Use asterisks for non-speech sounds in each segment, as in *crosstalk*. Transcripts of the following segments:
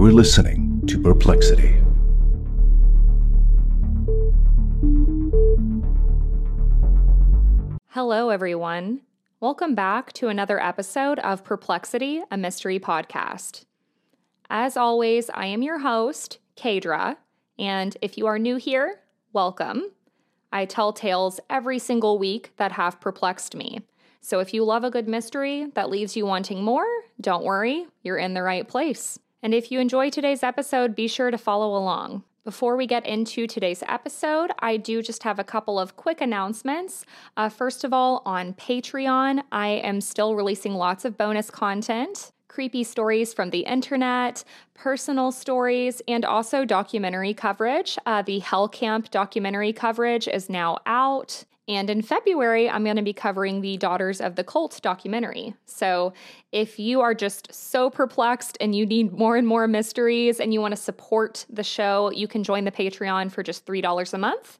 You are listening to Perplexity. Hello, everyone. Welcome back to another episode of Perplexity, a mystery podcast. As always, I am your host, Kaydra, and if you are new here, welcome. I tell tales every single week that have perplexed me. So if you love a good mystery that leaves you wanting more, don't worry, you're in the right place. And if you enjoy today's episode, be sure to follow along. Before we get into today's episode, I do just have a couple of quick announcements. Uh, first of all, on Patreon, I am still releasing lots of bonus content creepy stories from the internet, personal stories, and also documentary coverage. Uh, the Hell Camp documentary coverage is now out. And in February, I'm going to be covering the Daughters of the Cult documentary. So if you are just so perplexed and you need more and more mysteries and you want to support the show, you can join the Patreon for just $3 a month.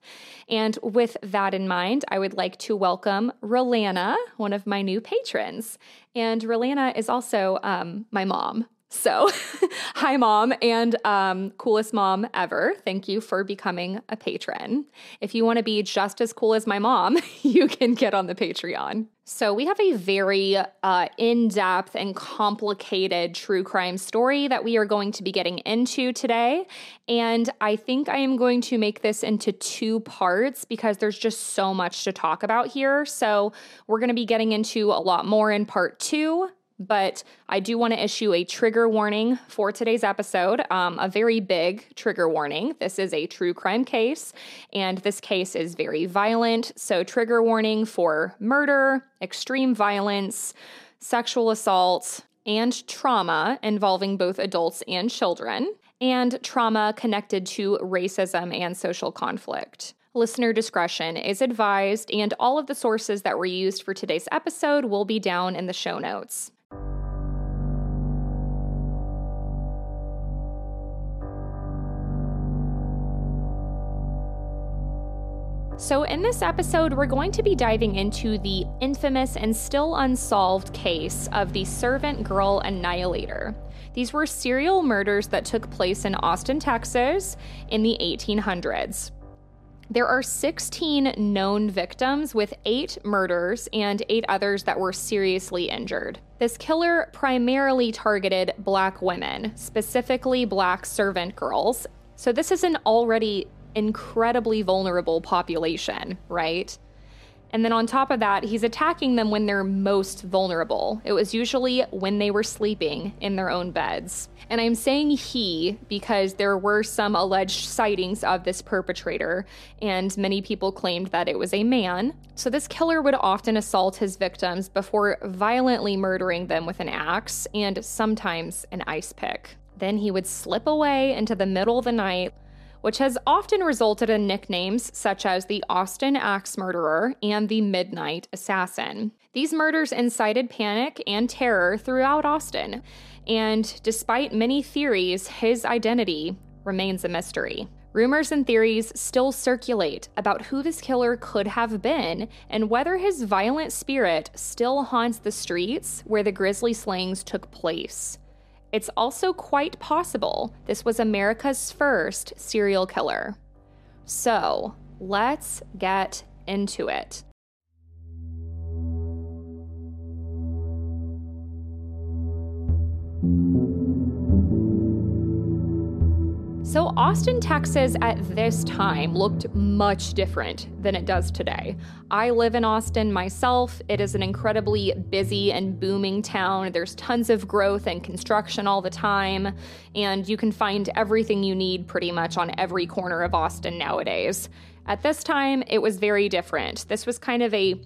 And with that in mind, I would like to welcome Rolana, one of my new patrons. And Rolana is also um, my mom. So, *laughs* hi, mom, and um, coolest mom ever. Thank you for becoming a patron. If you want to be just as cool as my mom, *laughs* you can get on the Patreon. So, we have a very uh, in depth and complicated true crime story that we are going to be getting into today. And I think I am going to make this into two parts because there's just so much to talk about here. So, we're going to be getting into a lot more in part two but I do want to issue a trigger warning for today's episode, um, a very big trigger warning. This is a true crime case, and this case is very violent. So, trigger warning for murder, extreme violence, sexual assault, and trauma involving both adults and children, and trauma connected to racism and social conflict. Listener discretion is advised, and all of the sources that were used for today's episode will be down in the show notes. So, in this episode, we're going to be diving into the infamous and still unsolved case of the Servant Girl Annihilator. These were serial murders that took place in Austin, Texas in the 1800s. There are 16 known victims, with eight murders and eight others that were seriously injured. This killer primarily targeted black women, specifically black servant girls. So, this is an already incredibly vulnerable population, right? And then on top of that, he's attacking them when they're most vulnerable. It was usually when they were sleeping in their own beds. And I'm saying he because there were some alleged sightings of this perpetrator, and many people claimed that it was a man. So this killer would often assault his victims before violently murdering them with an axe and sometimes an ice pick. Then he would slip away into the middle of the night which has often resulted in nicknames such as the Austin Axe Murderer and the Midnight Assassin. These murders incited panic and terror throughout Austin, and despite many theories, his identity remains a mystery. Rumors and theories still circulate about who this killer could have been and whether his violent spirit still haunts the streets where the grisly slayings took place. It's also quite possible this was America's first serial killer. So let's get into it. So, Austin, Texas at this time looked much different than it does today. I live in Austin myself. It is an incredibly busy and booming town. There's tons of growth and construction all the time, and you can find everything you need pretty much on every corner of Austin nowadays. At this time, it was very different. This was kind of a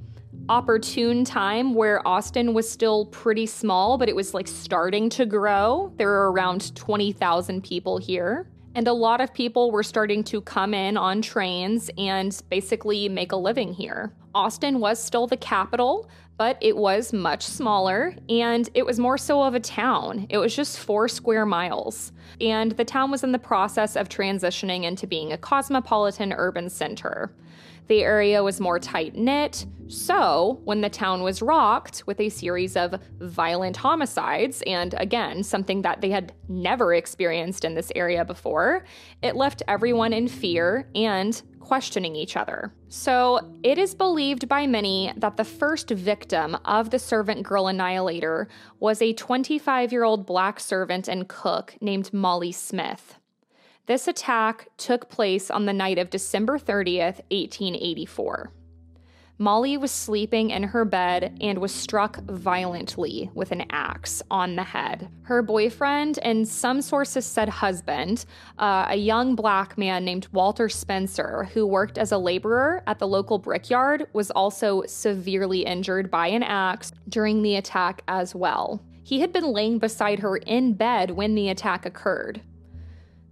opportune time where Austin was still pretty small, but it was like starting to grow. There were around 20,000 people here. And a lot of people were starting to come in on trains and basically make a living here. Austin was still the capital, but it was much smaller and it was more so of a town. It was just four square miles. And the town was in the process of transitioning into being a cosmopolitan urban center. The area was more tight knit, so when the town was rocked with a series of violent homicides, and again, something that they had never experienced in this area before, it left everyone in fear and questioning each other. So, it is believed by many that the first victim of the servant girl annihilator was a 25 year old black servant and cook named Molly Smith. This attack took place on the night of December 30th, 1884. Molly was sleeping in her bed and was struck violently with an axe on the head. Her boyfriend, and some sources said husband, uh, a young black man named Walter Spencer, who worked as a laborer at the local brickyard, was also severely injured by an axe during the attack as well. He had been laying beside her in bed when the attack occurred.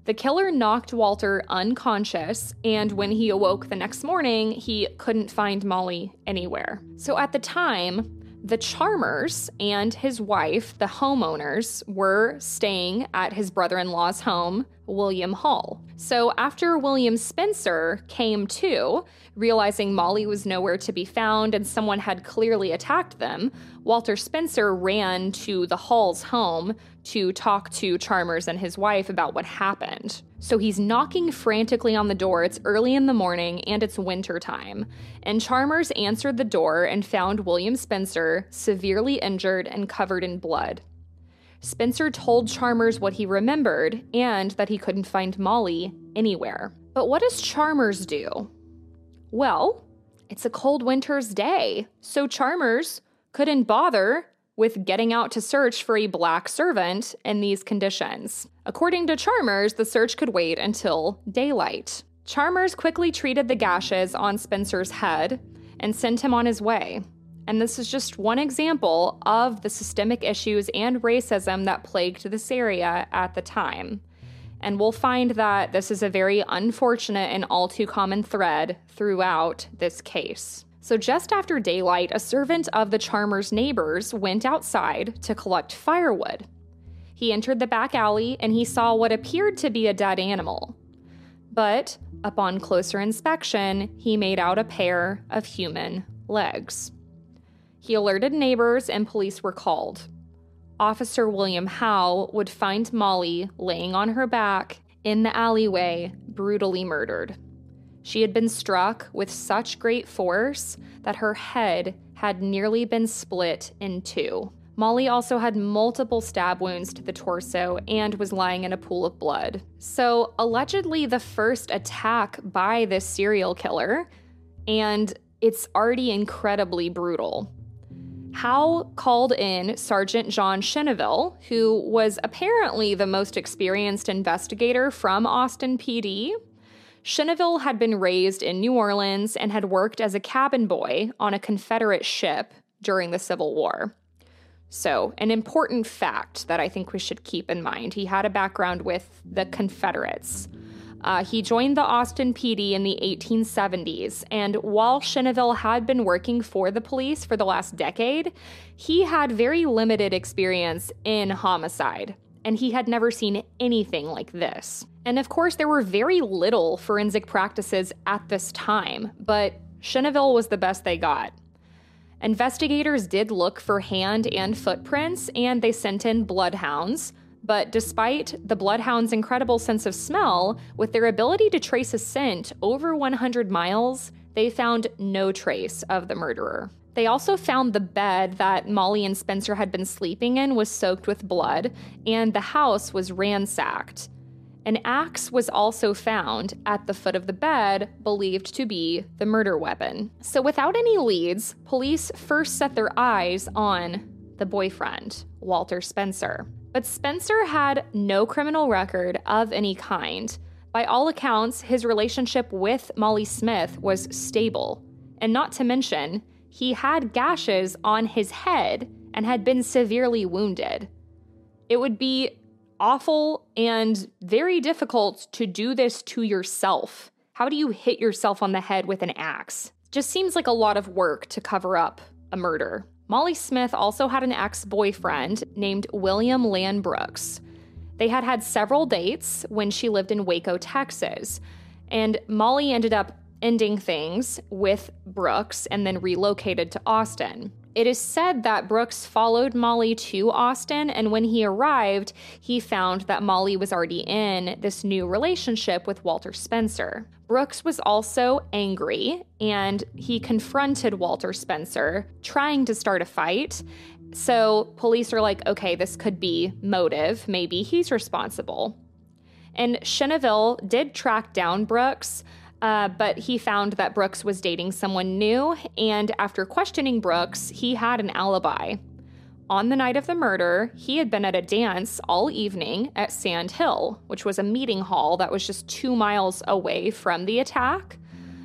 The killer knocked Walter unconscious, and when he awoke the next morning, he couldn't find Molly anywhere. So at the time, the Charmers and his wife, the homeowners, were staying at his brother in law's home, William Hall. So after William Spencer came to, realizing Molly was nowhere to be found and someone had clearly attacked them, Walter Spencer ran to the Hall's home to talk to Charmers and his wife about what happened. So he's knocking frantically on the door. It's early in the morning and it's winter time. And Charmers answered the door and found William Spencer severely injured and covered in blood. Spencer told Charmers what he remembered and that he couldn't find Molly anywhere. But what does Charmers do? Well, it's a cold winter's day, so Charmers couldn't bother with getting out to search for a black servant in these conditions. According to Charmers, the search could wait until daylight. Charmers quickly treated the gashes on Spencer's head and sent him on his way. And this is just one example of the systemic issues and racism that plagued this area at the time. And we'll find that this is a very unfortunate and all too common thread throughout this case. So, just after daylight, a servant of the Charmers' neighbors went outside to collect firewood. He entered the back alley and he saw what appeared to be a dead animal. But upon closer inspection, he made out a pair of human legs. He alerted neighbors and police were called. Officer William Howe would find Molly laying on her back in the alleyway, brutally murdered. She had been struck with such great force that her head had nearly been split in two. Molly also had multiple stab wounds to the torso and was lying in a pool of blood. So, allegedly, the first attack by this serial killer, and it's already incredibly brutal. Howe called in Sergeant John Cheneville, who was apparently the most experienced investigator from Austin PD, Cheneville had been raised in New Orleans and had worked as a cabin boy on a Confederate ship during the Civil War. So, an important fact that I think we should keep in mind he had a background with the Confederates. Uh, he joined the Austin PD in the 1870s, and while Cheneville had been working for the police for the last decade, he had very limited experience in homicide and he had never seen anything like this. And of course, there were very little forensic practices at this time, but Cheneville was the best they got. Investigators did look for hand and footprints, and they sent in bloodhounds. But despite the bloodhounds' incredible sense of smell, with their ability to trace a scent over 100 miles, they found no trace of the murderer. They also found the bed that Molly and Spencer had been sleeping in was soaked with blood, and the house was ransacked. An axe was also found at the foot of the bed, believed to be the murder weapon. So, without any leads, police first set their eyes on the boyfriend, Walter Spencer. But Spencer had no criminal record of any kind. By all accounts, his relationship with Molly Smith was stable. And not to mention, he had gashes on his head and had been severely wounded. It would be awful and very difficult to do this to yourself. How do you hit yourself on the head with an axe? Just seems like a lot of work to cover up a murder. Molly Smith also had an ex boyfriend named William Land Brooks. They had had several dates when she lived in Waco, Texas, and Molly ended up ending things with Brooks and then relocated to Austin. It is said that Brooks followed Molly to Austin, and when he arrived, he found that Molly was already in this new relationship with Walter Spencer. Brooks was also angry and he confronted Walter Spencer, trying to start a fight. So, police are like, okay, this could be motive. Maybe he's responsible. And Cheneville did track down Brooks, uh, but he found that Brooks was dating someone new, and after questioning Brooks, he had an alibi. On the night of the murder, he had been at a dance all evening at Sand Hill, which was a meeting hall that was just two miles away from the attack.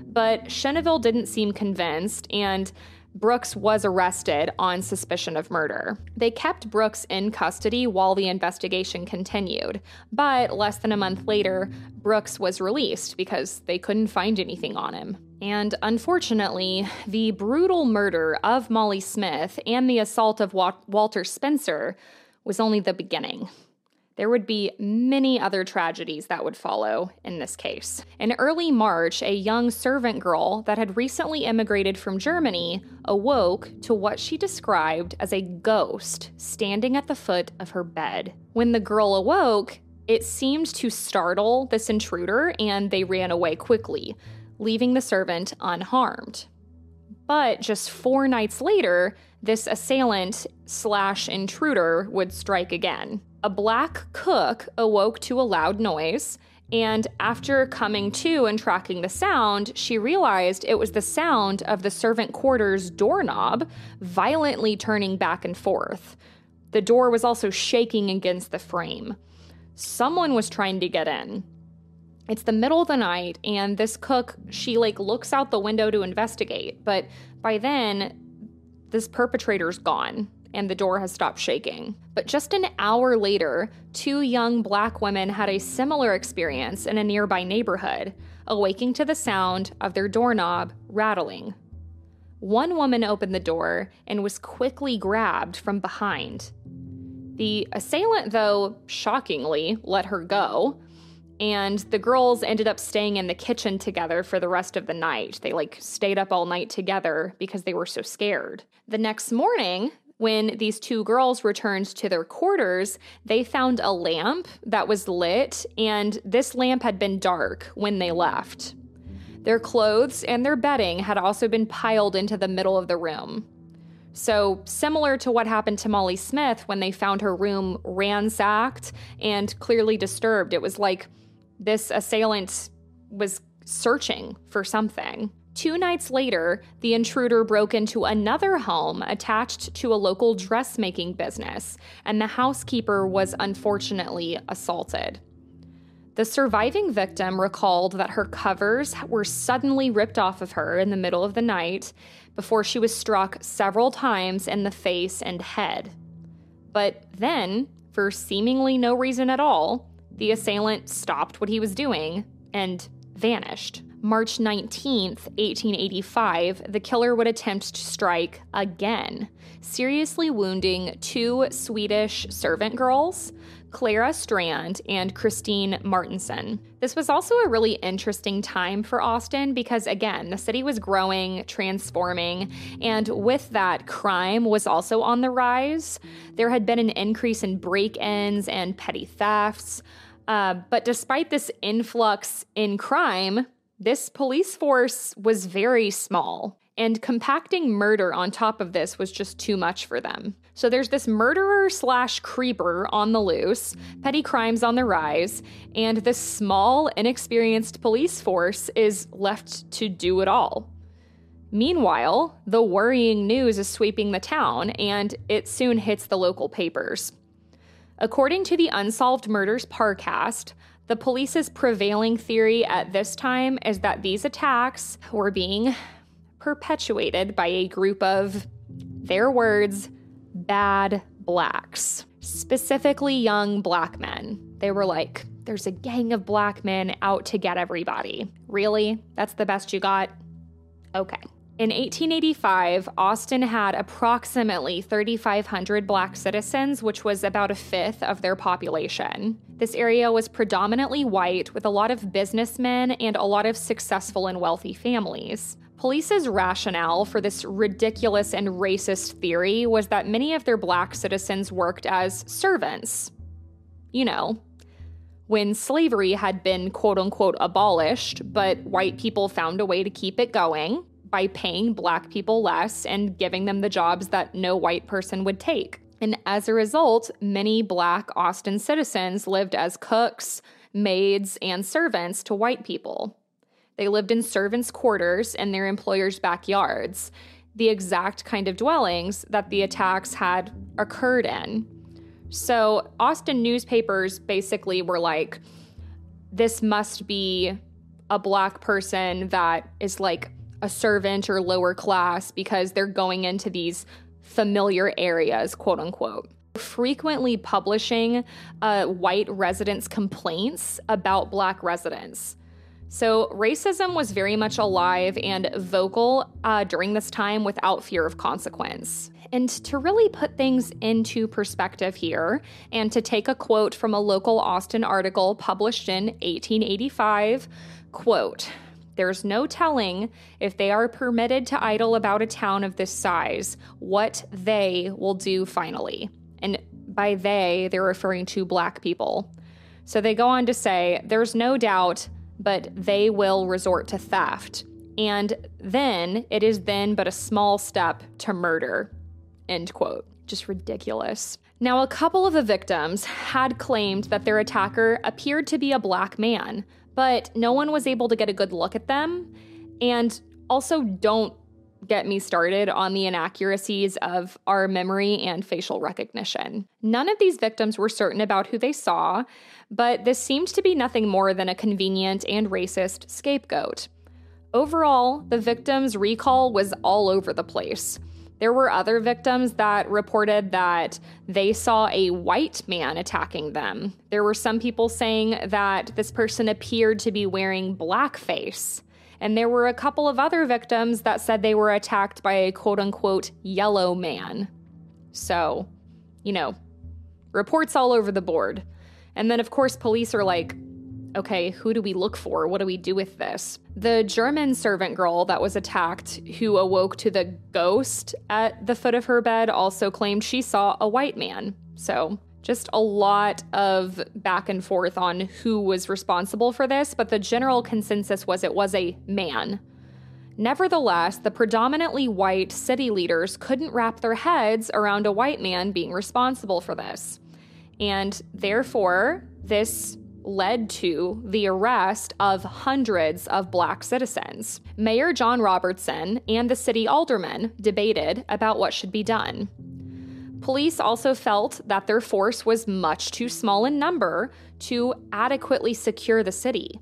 But Cheneville didn't seem convinced, and Brooks was arrested on suspicion of murder. They kept Brooks in custody while the investigation continued, but less than a month later, Brooks was released because they couldn't find anything on him. And unfortunately, the brutal murder of Molly Smith and the assault of Walter Spencer was only the beginning there would be many other tragedies that would follow in this case. In early March, a young servant girl that had recently immigrated from Germany awoke to what she described as a ghost standing at the foot of her bed. When the girl awoke, it seemed to startle this intruder and they ran away quickly, leaving the servant unharmed. But just four nights later, this assailant slash intruder would strike again. A black cook awoke to a loud noise, and after coming to and tracking the sound, she realized it was the sound of the servant quarters doorknob violently turning back and forth. The door was also shaking against the frame. Someone was trying to get in. It's the middle of the night, and this cook, she like looks out the window to investigate, but by then, this perpetrator's gone and the door has stopped shaking. But just an hour later, two young black women had a similar experience in a nearby neighborhood, awaking to the sound of their doorknob rattling. One woman opened the door and was quickly grabbed from behind. The assailant, though, shockingly, let her go. And the girls ended up staying in the kitchen together for the rest of the night. They like stayed up all night together because they were so scared. The next morning, when these two girls returned to their quarters, they found a lamp that was lit, and this lamp had been dark when they left. Their clothes and their bedding had also been piled into the middle of the room. So, similar to what happened to Molly Smith when they found her room ransacked and clearly disturbed, it was like this assailant was searching for something. Two nights later, the intruder broke into another home attached to a local dressmaking business, and the housekeeper was unfortunately assaulted. The surviving victim recalled that her covers were suddenly ripped off of her in the middle of the night before she was struck several times in the face and head. But then, for seemingly no reason at all, the assailant stopped what he was doing and vanished. March 19th, 1885, the killer would attempt to strike again, seriously wounding two Swedish servant girls, Clara Strand and Christine Martinson. This was also a really interesting time for Austin because, again, the city was growing, transforming, and with that, crime was also on the rise. There had been an increase in break ins and petty thefts. Uh, but despite this influx in crime, this police force was very small, and compacting murder on top of this was just too much for them. So there's this murderer slash creeper on the loose, petty crimes on the rise, and this small, inexperienced police force is left to do it all. Meanwhile, the worrying news is sweeping the town, and it soon hits the local papers. According to the Unsolved Murders Parcast, the police's prevailing theory at this time is that these attacks were being perpetuated by a group of, their words, bad blacks, specifically young black men. They were like, there's a gang of black men out to get everybody. Really? That's the best you got? Okay. In 1885, Austin had approximately 3,500 black citizens, which was about a fifth of their population. This area was predominantly white, with a lot of businessmen and a lot of successful and wealthy families. Police's rationale for this ridiculous and racist theory was that many of their black citizens worked as servants. You know, when slavery had been quote unquote abolished, but white people found a way to keep it going by paying black people less and giving them the jobs that no white person would take. And as a result, many black Austin citizens lived as cooks, maids, and servants to white people. They lived in servants' quarters in their employers' backyards, the exact kind of dwellings that the attacks had occurred in. So, Austin newspapers basically were like, this must be a black person that is like a servant or lower class because they're going into these familiar areas, quote unquote. Frequently publishing uh, white residents' complaints about black residents. So, racism was very much alive and vocal uh, during this time without fear of consequence. And to really put things into perspective here, and to take a quote from a local Austin article published in 1885, quote, there's no telling if they are permitted to idle about a town of this size, what they will do finally. And by they, they're referring to black people. So they go on to say, there's no doubt, but they will resort to theft. And then it is then but a small step to murder. End quote. Just ridiculous. Now, a couple of the victims had claimed that their attacker appeared to be a black man, but no one was able to get a good look at them. And also, don't get me started on the inaccuracies of our memory and facial recognition. None of these victims were certain about who they saw, but this seemed to be nothing more than a convenient and racist scapegoat. Overall, the victims' recall was all over the place. There were other victims that reported that they saw a white man attacking them. There were some people saying that this person appeared to be wearing blackface. And there were a couple of other victims that said they were attacked by a quote unquote yellow man. So, you know, reports all over the board. And then, of course, police are like, okay, who do we look for? What do we do with this? The German servant girl that was attacked, who awoke to the ghost at the foot of her bed, also claimed she saw a white man. So, just a lot of back and forth on who was responsible for this, but the general consensus was it was a man. Nevertheless, the predominantly white city leaders couldn't wrap their heads around a white man being responsible for this. And therefore, this led to the arrest of hundreds of black citizens. Mayor John Robertson and the city aldermen debated about what should be done. Police also felt that their force was much too small in number to adequately secure the city.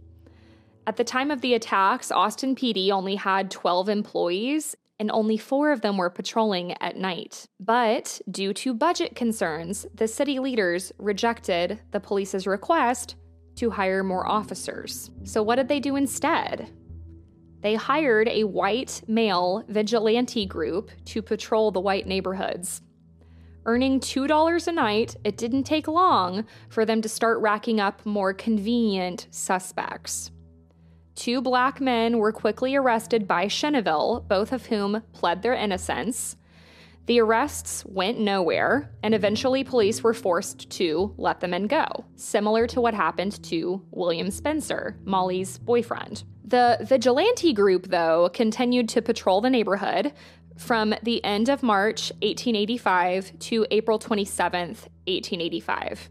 At the time of the attacks, Austin PD only had 12 employees and only four of them were patrolling at night. But due to budget concerns, the city leaders rejected the police's request to hire more officers. So, what did they do instead? They hired a white male vigilante group to patrol the white neighborhoods. Earning $2 a night, it didn't take long for them to start racking up more convenient suspects. Two black men were quickly arrested by Cheneville, both of whom pled their innocence. The arrests went nowhere, and eventually police were forced to let the men go, similar to what happened to William Spencer, Molly's boyfriend. The vigilante group, though, continued to patrol the neighborhood from the end of March 1885 to April 27th, 1885.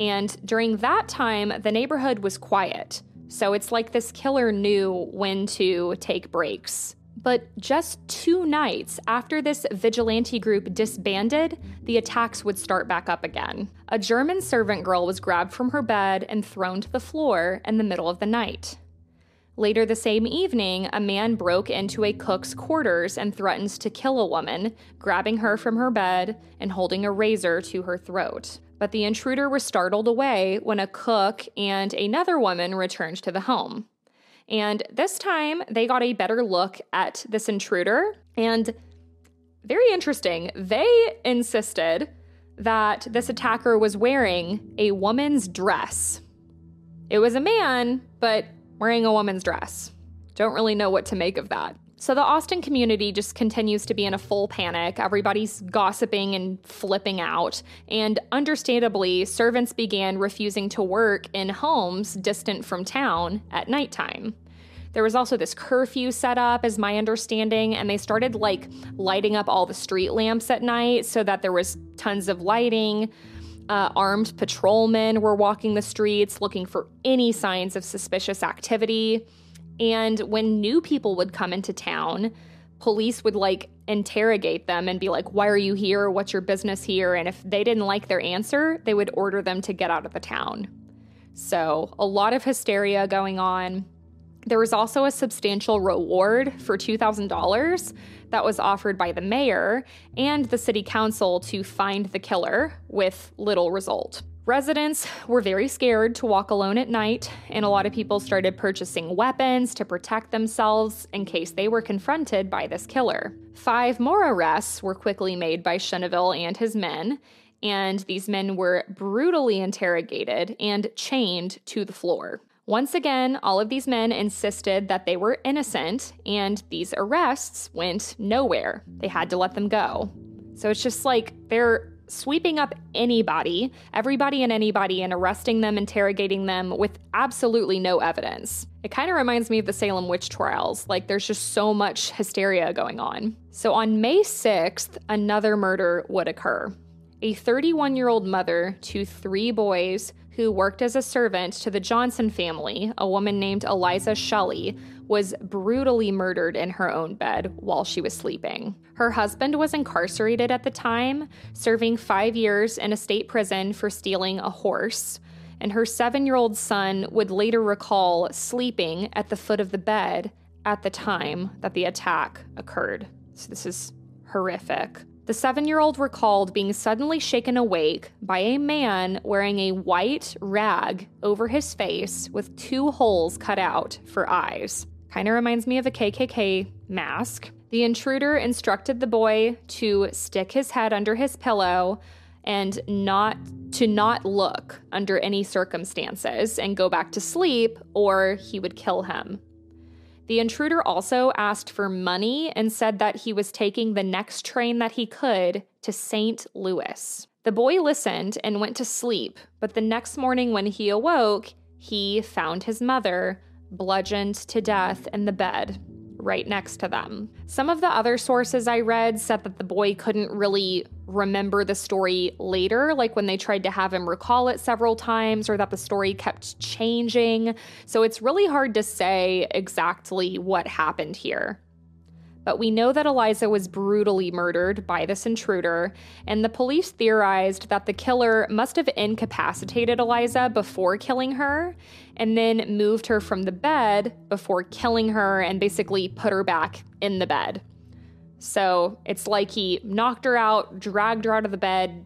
And during that time, the neighborhood was quiet. So it's like this killer knew when to take breaks but just two nights after this vigilante group disbanded, the attacks would start back up again. A German servant girl was grabbed from her bed and thrown to the floor in the middle of the night. Later the same evening, a man broke into a cook's quarters and threatened to kill a woman, grabbing her from her bed and holding a razor to her throat. But the intruder was startled away when a cook and another woman returned to the home. And this time they got a better look at this intruder. And very interesting, they insisted that this attacker was wearing a woman's dress. It was a man, but wearing a woman's dress. Don't really know what to make of that. So the Austin community just continues to be in a full panic. Everybody's gossiping and flipping out. And understandably, servants began refusing to work in homes distant from town at nighttime. There was also this curfew set up, as my understanding, and they started like lighting up all the street lamps at night so that there was tons of lighting. Uh, armed patrolmen were walking the streets looking for any signs of suspicious activity. And when new people would come into town, police would like interrogate them and be like, Why are you here? What's your business here? And if they didn't like their answer, they would order them to get out of the town. So, a lot of hysteria going on. There was also a substantial reward for $2,000 that was offered by the mayor and the city council to find the killer with little result. Residents were very scared to walk alone at night, and a lot of people started purchasing weapons to protect themselves in case they were confronted by this killer. Five more arrests were quickly made by Cheneville and his men, and these men were brutally interrogated and chained to the floor. Once again, all of these men insisted that they were innocent, and these arrests went nowhere. They had to let them go. So it's just like they're sweeping up anybody, everybody and anybody, and arresting them, interrogating them with absolutely no evidence. It kind of reminds me of the Salem witch trials. Like, there's just so much hysteria going on. So, on May 6th, another murder would occur. A 31 year old mother to three boys who worked as a servant to the Johnson family, a woman named Eliza Shelley, was brutally murdered in her own bed while she was sleeping. Her husband was incarcerated at the time, serving five years in a state prison for stealing a horse. And her seven year old son would later recall sleeping at the foot of the bed at the time that the attack occurred. So, this is horrific. The seven year old recalled being suddenly shaken awake by a man wearing a white rag over his face with two holes cut out for eyes. Kind of reminds me of a KKK mask. The intruder instructed the boy to stick his head under his pillow and not to not look under any circumstances and go back to sleep or he would kill him. The intruder also asked for money and said that he was taking the next train that he could to St. Louis. The boy listened and went to sleep, but the next morning when he awoke, he found his mother bludgeoned to death in the bed right next to them. Some of the other sources I read said that the boy couldn't really remember the story later, like when they tried to have him recall it several times, or that the story kept changing. So it's really hard to say exactly what happened here. But we know that Eliza was brutally murdered by this intruder, and the police theorized that the killer must have incapacitated Eliza before killing her, and then moved her from the bed before killing her and basically put her back in the bed. So it's like he knocked her out, dragged her out of the bed,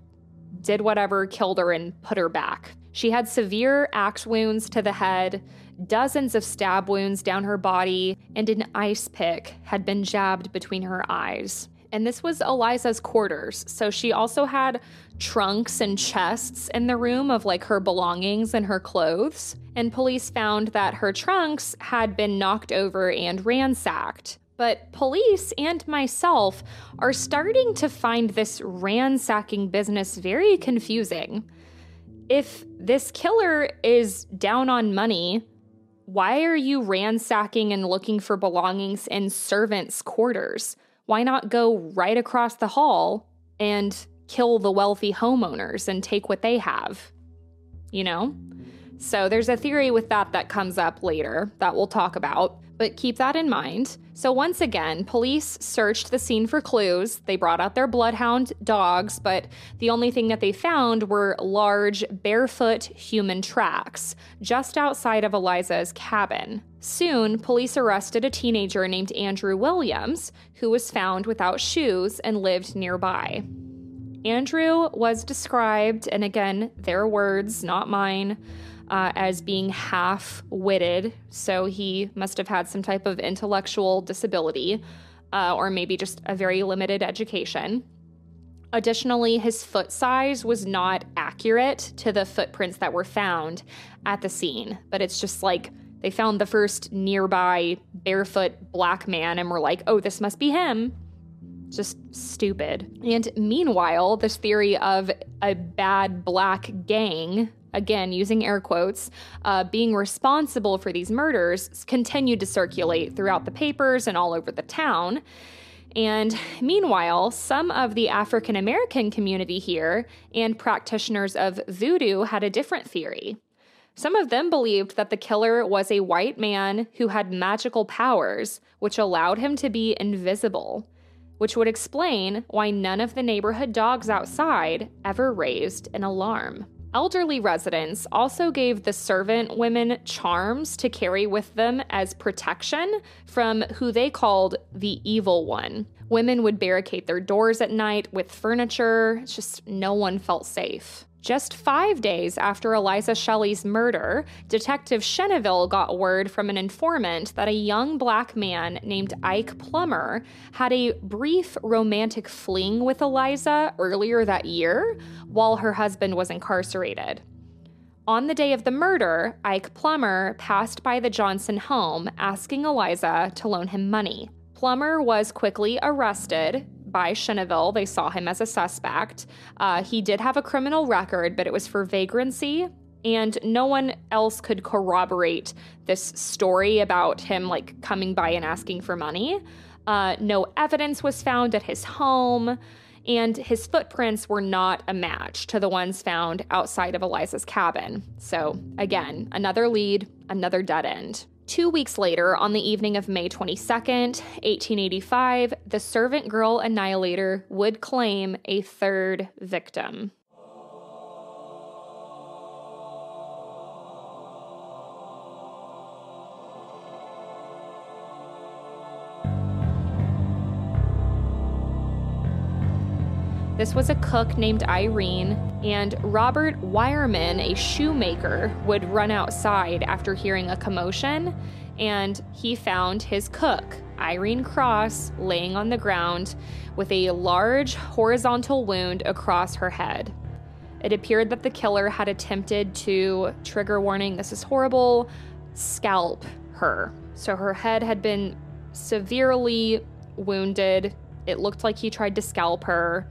did whatever, killed her, and put her back. She had severe axe wounds to the head, dozens of stab wounds down her body, and an ice pick had been jabbed between her eyes. And this was Eliza's quarters. So she also had trunks and chests in the room of like her belongings and her clothes. And police found that her trunks had been knocked over and ransacked. But police and myself are starting to find this ransacking business very confusing. If this killer is down on money, why are you ransacking and looking for belongings in servants' quarters? Why not go right across the hall and kill the wealthy homeowners and take what they have? You know? So there's a theory with that that comes up later that we'll talk about but keep that in mind. So, once again, police searched the scene for clues. They brought out their bloodhound dogs, but the only thing that they found were large, barefoot human tracks just outside of Eliza's cabin. Soon, police arrested a teenager named Andrew Williams, who was found without shoes and lived nearby. Andrew was described, and again, their words, not mine uh, as being half witted, so he must have had some type of intellectual disability uh, or maybe just a very limited education. Additionally, his foot size was not accurate to the footprints that were found at the scene, but it's just like they found the first nearby barefoot black man and were like, oh, this must be him. Just stupid. And meanwhile, this theory of a bad black gang, again using air quotes, uh, being responsible for these murders continued to circulate throughout the papers and all over the town. And meanwhile, some of the African American community here and practitioners of voodoo had a different theory. Some of them believed that the killer was a white man who had magical powers, which allowed him to be invisible, which would explain why none of the neighborhood dogs outside ever raised an alarm. Elderly residents also gave the servant women charms to carry with them as protection from who they called the evil one. Women would barricade their doors at night with furniture, it's just no one felt safe. Just five days after Eliza Shelley's murder, Detective Cheneville got word from an informant that a young black man named Ike Plummer had a brief romantic fling with Eliza earlier that year while her husband was incarcerated. On the day of the murder, Ike Plummer passed by the Johnson home asking Eliza to loan him money. Plummer was quickly arrested, by Cheneville. They saw him as a suspect. Uh, he did have a criminal record, but it was for vagrancy. And no one else could corroborate this story about him like coming by and asking for money. Uh, no evidence was found at his home, and his footprints were not a match to the ones found outside of Eliza's cabin. So, again, another lead, another dead end. Two weeks later, on the evening of May 22nd, 1885, the servant girl annihilator would claim a third victim. This was a cook named Irene, and Robert Wireman, a shoemaker, would run outside after hearing a commotion, and he found his cook, Irene Cross, laying on the ground with a large horizontal wound across her head. It appeared that the killer had attempted to, trigger warning, this is horrible, scalp her. So her head had been severely wounded. It looked like he tried to scalp her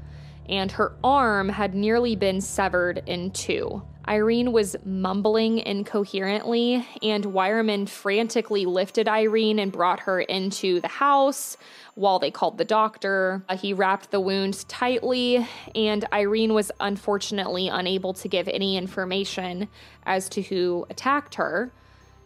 and her arm had nearly been severed in two. Irene was mumbling incoherently, and Wireman frantically lifted Irene and brought her into the house while they called the doctor. Uh, he wrapped the wound tightly, and Irene was unfortunately unable to give any information as to who attacked her.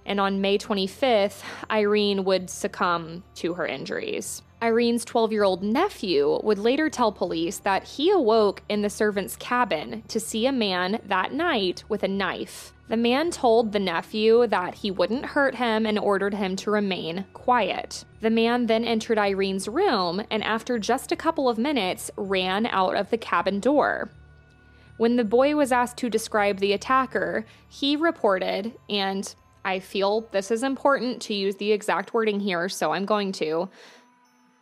And on May 25th, Irene would succumb to her injuries. Irene's 12 year old nephew would later tell police that he awoke in the servant's cabin to see a man that night with a knife. The man told the nephew that he wouldn't hurt him and ordered him to remain quiet. The man then entered Irene's room and, after just a couple of minutes, ran out of the cabin door. When the boy was asked to describe the attacker, he reported, and I feel this is important to use the exact wording here, so I'm going to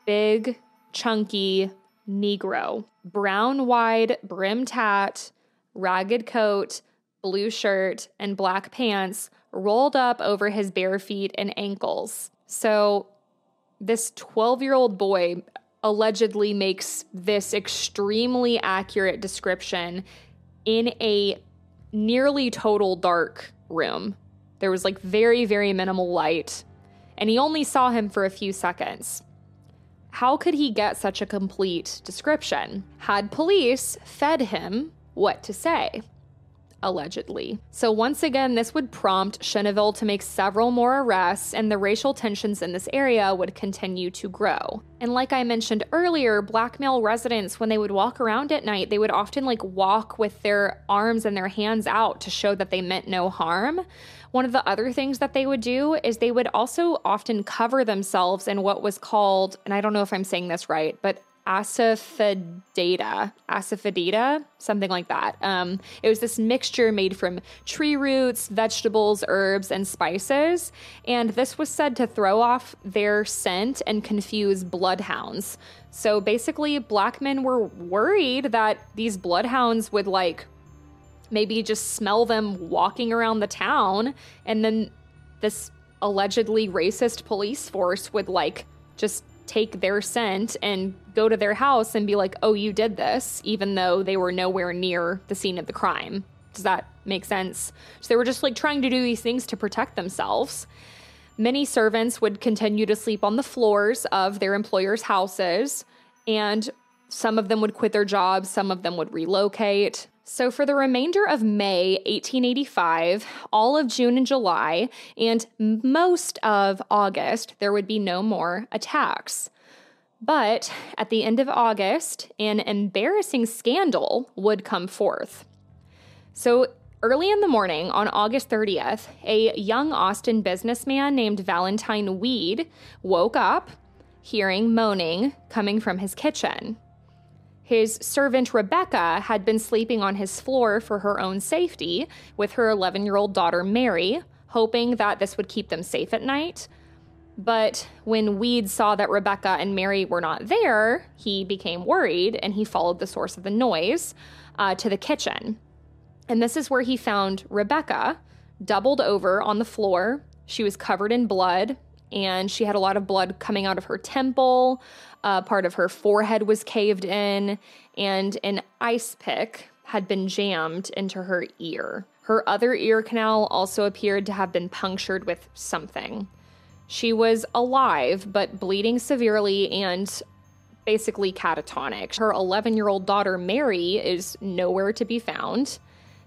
big, chunky Negro, brown wide brimmed hat, ragged coat, blue shirt, and black pants rolled up over his bare feet and ankles. So, this 12 year old boy allegedly makes this extremely accurate description in a nearly total dark room. There was like very, very minimal light, and he only saw him for a few seconds. How could he get such a complete description? Had police fed him what to say? Allegedly. So, once again, this would prompt Cheneville to make several more arrests, and the racial tensions in this area would continue to grow. And, like I mentioned earlier, black male residents, when they would walk around at night, they would often like walk with their arms and their hands out to show that they meant no harm. One of the other things that they would do is they would also often cover themselves in what was called, and I don't know if I'm saying this right, but asafoetida, asafoetida, something like that. Um, it was this mixture made from tree roots, vegetables, herbs, and spices, and this was said to throw off their scent and confuse bloodhounds. So basically, black men were worried that these bloodhounds would like maybe just smell them walking around the town, and then this allegedly racist police force would like just take their scent and go to their house and be like, oh, you did this, even though they were nowhere near the scene of the crime. Does that make sense? So they were just like trying to do these things to protect themselves. Many servants would continue to sleep on the floors of their employers' houses, and some of them would quit their jobs, some of them would relocate. So, for the remainder of May 1885, all of June and July, and most of August, there would be no more attacks. But at the end of August, an embarrassing scandal would come forth. So, early in the morning on August 30th, a young Austin businessman named Valentine Weed woke up hearing moaning coming from his kitchen. His servant Rebecca had been sleeping on his floor for her own safety with her 11 year old daughter Mary, hoping that this would keep them safe at night. But when Weed saw that Rebecca and Mary were not there, he became worried and he followed the source of the noise uh, to the kitchen. And this is where he found Rebecca doubled over on the floor. She was covered in blood and she had a lot of blood coming out of her temple. Uh, part of her forehead was caved in, and an ice pick had been jammed into her ear. Her other ear canal also appeared to have been punctured with something. She was alive, but bleeding severely and basically catatonic. Her 11 year old daughter, Mary, is nowhere to be found.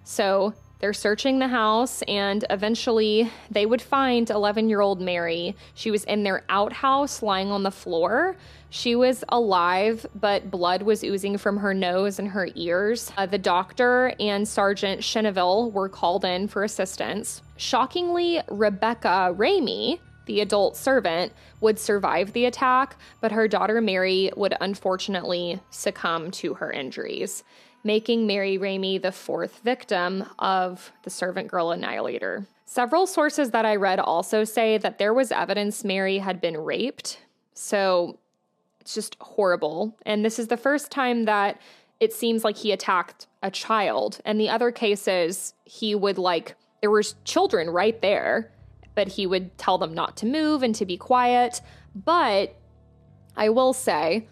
So they're searching the house, and eventually they would find 11 year old Mary. She was in their outhouse lying on the floor. She was alive, but blood was oozing from her nose and her ears. Uh, the doctor and Sergeant Cheneville were called in for assistance. Shockingly, Rebecca Ramey, the adult servant, would survive the attack, but her daughter Mary would unfortunately succumb to her injuries making Mary Ramey the fourth victim of the servant girl annihilator. Several sources that I read also say that there was evidence Mary had been raped. So it's just horrible. And this is the first time that it seems like he attacked a child. And the other cases, he would like, there was children right there, but he would tell them not to move and to be quiet. But I will say,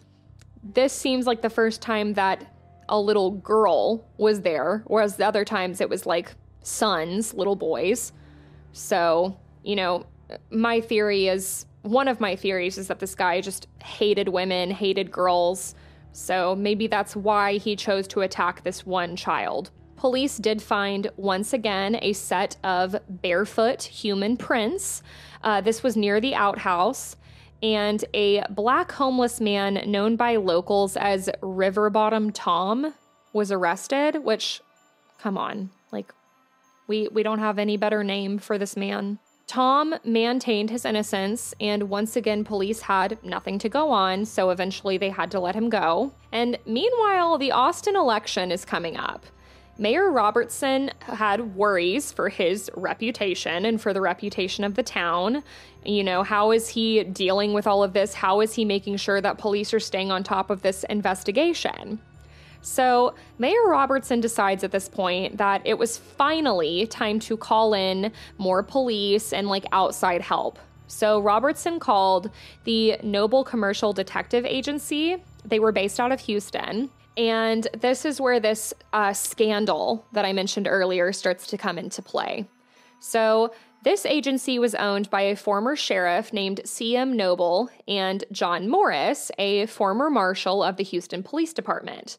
this seems like the first time that a little girl was there, whereas the other times it was like sons, little boys. So, you know, my theory is one of my theories is that this guy just hated women, hated girls. So maybe that's why he chose to attack this one child. Police did find once again a set of barefoot human prints. Uh, this was near the outhouse and a black homeless man known by locals as River Bottom Tom was arrested, which come on, like we we don't have any better name for this man. Tom maintained his innocence, and once again, police had nothing to go on, so eventually they had to let him go. And meanwhile, the Austin election is coming up. Mayor Robertson had worries for his reputation and for the reputation of the town. You know, how is he dealing with all of this? How is he making sure that police are staying on top of this investigation? So, Mayor Robertson decides at this point that it was finally time to call in more police and like outside help. So, Robertson called the Noble Commercial Detective Agency. They were based out of Houston. And this is where this uh, scandal that I mentioned earlier starts to come into play. So, this agency was owned by a former sheriff named C.M. Noble and John Morris, a former marshal of the Houston Police Department.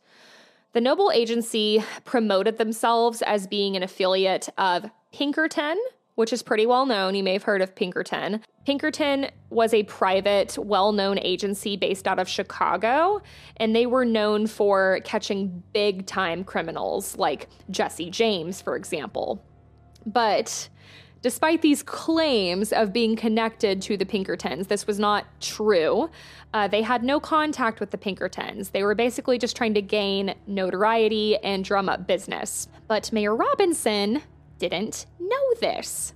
The Noble Agency promoted themselves as being an affiliate of Pinkerton, which is pretty well known. You may have heard of Pinkerton. Pinkerton was a private, well known agency based out of Chicago, and they were known for catching big time criminals like Jesse James, for example. But Despite these claims of being connected to the Pinkertons, this was not true. Uh, they had no contact with the Pinkertons. They were basically just trying to gain notoriety and drum up business. But Mayor Robinson didn't know this.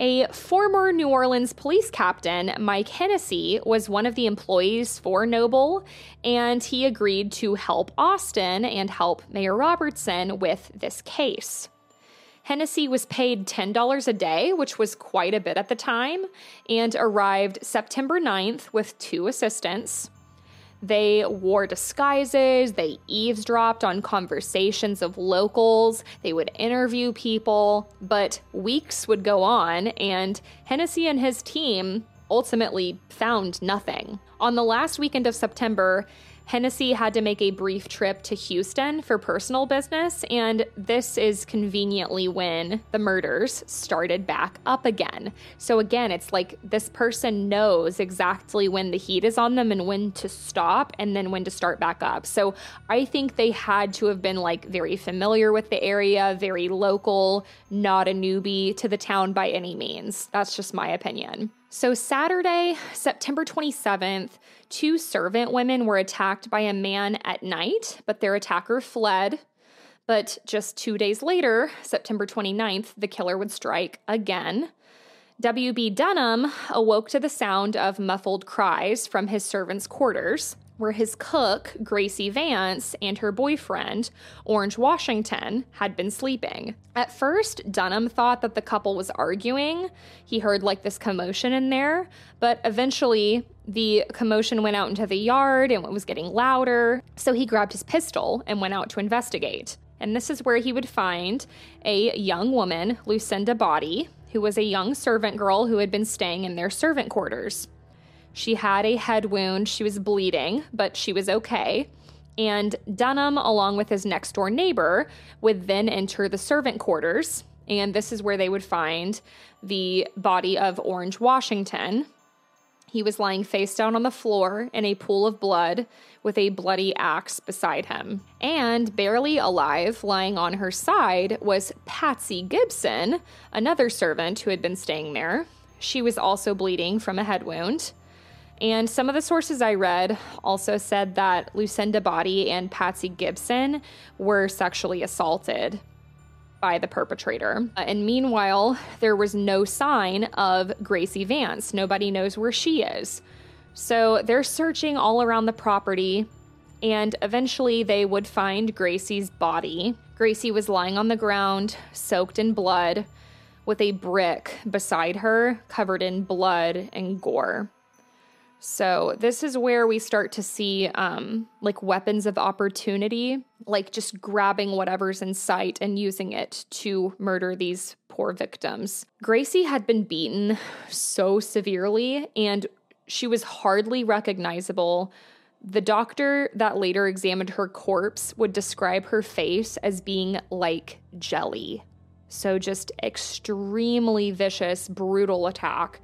A former New Orleans police captain, Mike Hennessy, was one of the employees for Noble, and he agreed to help Austin and help Mayor Robertson with this case. Hennessy was paid $10 a day, which was quite a bit at the time, and arrived September 9th with two assistants. They wore disguises, they eavesdropped on conversations of locals, they would interview people, but weeks would go on, and Hennessy and his team ultimately found nothing. On the last weekend of September, Hennessy had to make a brief trip to Houston for personal business, and this is conveniently when the murders started back up again. So, again, it's like this person knows exactly when the heat is on them and when to stop and then when to start back up. So, I think they had to have been like very familiar with the area, very local, not a newbie to the town by any means. That's just my opinion. So, Saturday, September 27th, two servant women were attacked by a man at night, but their attacker fled. But just two days later, September 29th, the killer would strike again. W.B. Dunham awoke to the sound of muffled cries from his servants' quarters where his cook, Gracie Vance, and her boyfriend, Orange Washington, had been sleeping. At first, Dunham thought that the couple was arguing. He heard like this commotion in there, but eventually the commotion went out into the yard and it was getting louder. So he grabbed his pistol and went out to investigate. And this is where he would find a young woman, Lucinda Boddy, who was a young servant girl who had been staying in their servant quarters. She had a head wound. She was bleeding, but she was okay. And Dunham, along with his next door neighbor, would then enter the servant quarters. And this is where they would find the body of Orange Washington. He was lying face down on the floor in a pool of blood with a bloody axe beside him. And barely alive, lying on her side, was Patsy Gibson, another servant who had been staying there. She was also bleeding from a head wound. And some of the sources I read also said that Lucinda Boddy and Patsy Gibson were sexually assaulted by the perpetrator. And meanwhile, there was no sign of Gracie Vance. Nobody knows where she is. So they're searching all around the property, and eventually they would find Gracie's body. Gracie was lying on the ground, soaked in blood, with a brick beside her covered in blood and gore. So this is where we start to see um, like weapons of opportunity, like just grabbing whatever's in sight and using it to murder these poor victims. Gracie had been beaten so severely and she was hardly recognizable. The doctor that later examined her corpse would describe her face as being like jelly. So, just extremely vicious, brutal attack.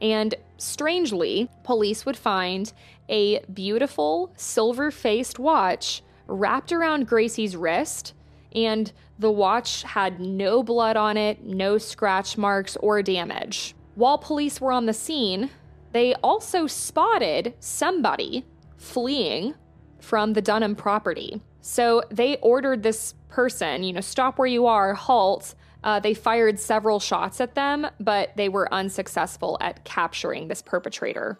And strangely, police would find a beautiful silver faced watch wrapped around Gracie's wrist, and the watch had no blood on it, no scratch marks or damage. While police were on the scene, they also spotted somebody fleeing from the Dunham property. So they ordered this person, you know, stop where you are, halt, uh, they fired several shots at them, but they were unsuccessful at capturing this perpetrator.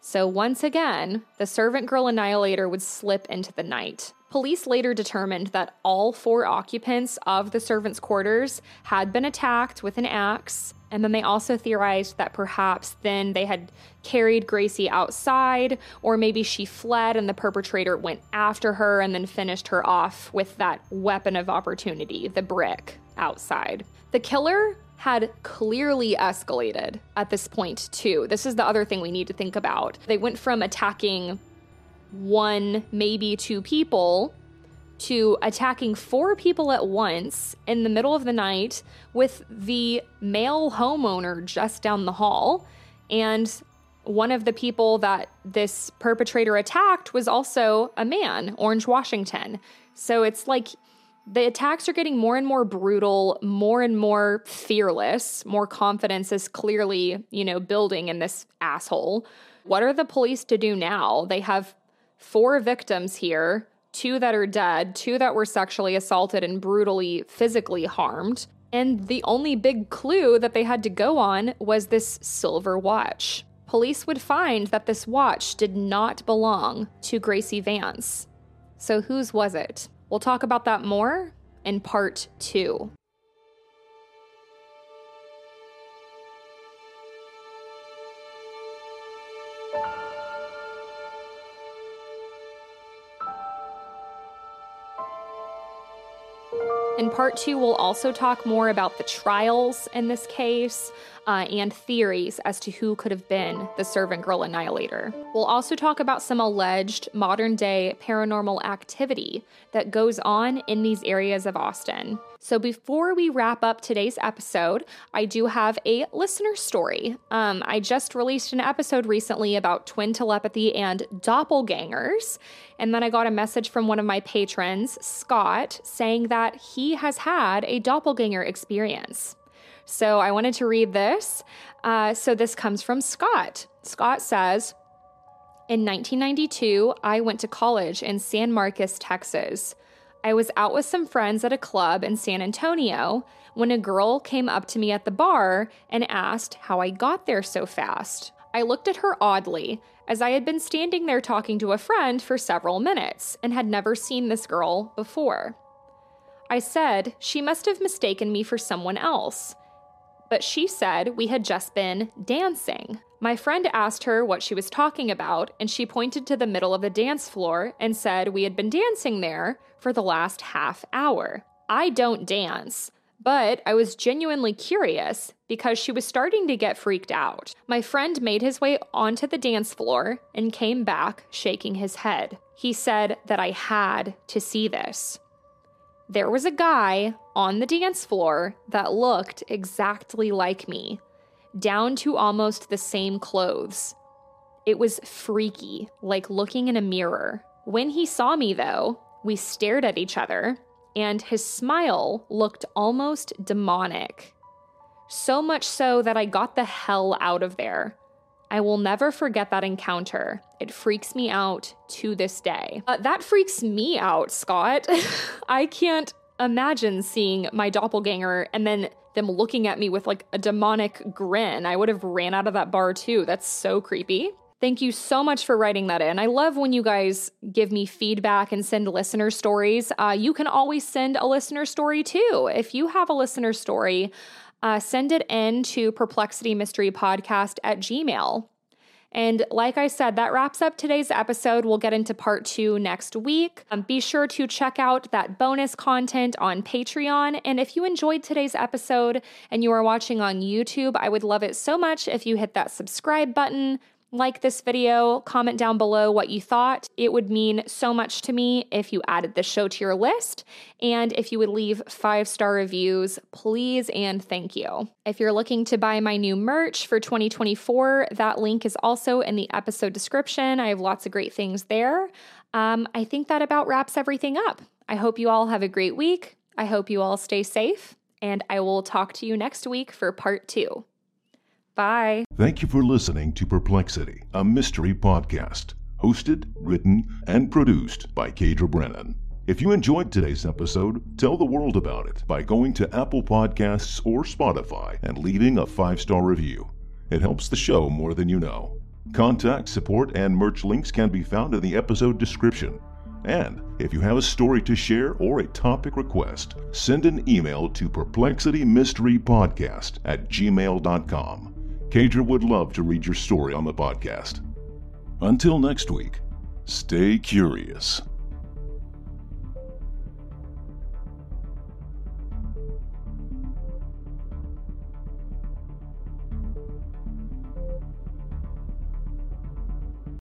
So, once again, the servant girl annihilator would slip into the night. Police later determined that all four occupants of the servants' quarters had been attacked with an axe, and then they also theorized that perhaps then they had carried Gracie outside, or maybe she fled and the perpetrator went after her and then finished her off with that weapon of opportunity, the brick outside. The killer had clearly escalated at this point, too. This is the other thing we need to think about. They went from attacking one, maybe two people, to attacking four people at once in the middle of the night with the male homeowner just down the hall. And one of the people that this perpetrator attacked was also a man, Orange Washington. So it's like The attacks are getting more and more brutal, more and more fearless. More confidence is clearly, you know, building in this asshole. What are the police to do now? They have four victims here two that are dead, two that were sexually assaulted and brutally physically harmed. And the only big clue that they had to go on was this silver watch. Police would find that this watch did not belong to Gracie Vance. So, whose was it? We'll talk about that more in part two. In part two, we'll also talk more about the trials in this case uh, and theories as to who could have been the servant girl annihilator. We'll also talk about some alleged modern day paranormal activity that goes on in these areas of Austin. So, before we wrap up today's episode, I do have a listener story. Um, I just released an episode recently about twin telepathy and doppelgangers. And then I got a message from one of my patrons, Scott, saying that he has had a doppelganger experience. So, I wanted to read this. Uh, so, this comes from Scott. Scott says, in 1992, I went to college in San Marcos, Texas. I was out with some friends at a club in San Antonio when a girl came up to me at the bar and asked how I got there so fast. I looked at her oddly, as I had been standing there talking to a friend for several minutes and had never seen this girl before. I said she must have mistaken me for someone else, but she said we had just been dancing. My friend asked her what she was talking about, and she pointed to the middle of the dance floor and said we had been dancing there for the last half hour. I don't dance, but I was genuinely curious because she was starting to get freaked out. My friend made his way onto the dance floor and came back shaking his head. He said that I had to see this. There was a guy on the dance floor that looked exactly like me down to almost the same clothes. It was freaky, like looking in a mirror. When he saw me, though, we stared at each other, and his smile looked almost demonic. So much so that I got the hell out of there. I will never forget that encounter. It freaks me out to this day. Uh, that freaks me out, Scott. *laughs* I can't imagine seeing my doppelganger and then them looking at me with like a demonic grin. I would have ran out of that bar too. That's so creepy. Thank you so much for writing that in. I love when you guys give me feedback and send listener stories. Uh, you can always send a listener story too. If you have a listener story, uh, send it in to perplexity mystery podcast at gmail. And like I said, that wraps up today's episode. We'll get into part two next week. Um, be sure to check out that bonus content on Patreon. And if you enjoyed today's episode and you are watching on YouTube, I would love it so much if you hit that subscribe button like this video, comment down below what you thought. It would mean so much to me if you added the show to your list and if you would leave five star reviews, please and thank you. If you're looking to buy my new merch for 2024, that link is also in the episode description. I have lots of great things there. Um, I think that about wraps everything up. I hope you all have a great week. I hope you all stay safe, and I will talk to you next week for part two. Bye. Thank you for listening to Perplexity, a mystery podcast, hosted, written, and produced by Kaydra Brennan. If you enjoyed today's episode, tell the world about it by going to Apple Podcasts or Spotify and leaving a five star review. It helps the show more than you know. Contact, support, and merch links can be found in the episode description. And if you have a story to share or a topic request, send an email to perplexitymysterypodcast at gmail.com. Kaydra would love to read your story on the podcast. Until next week, stay curious.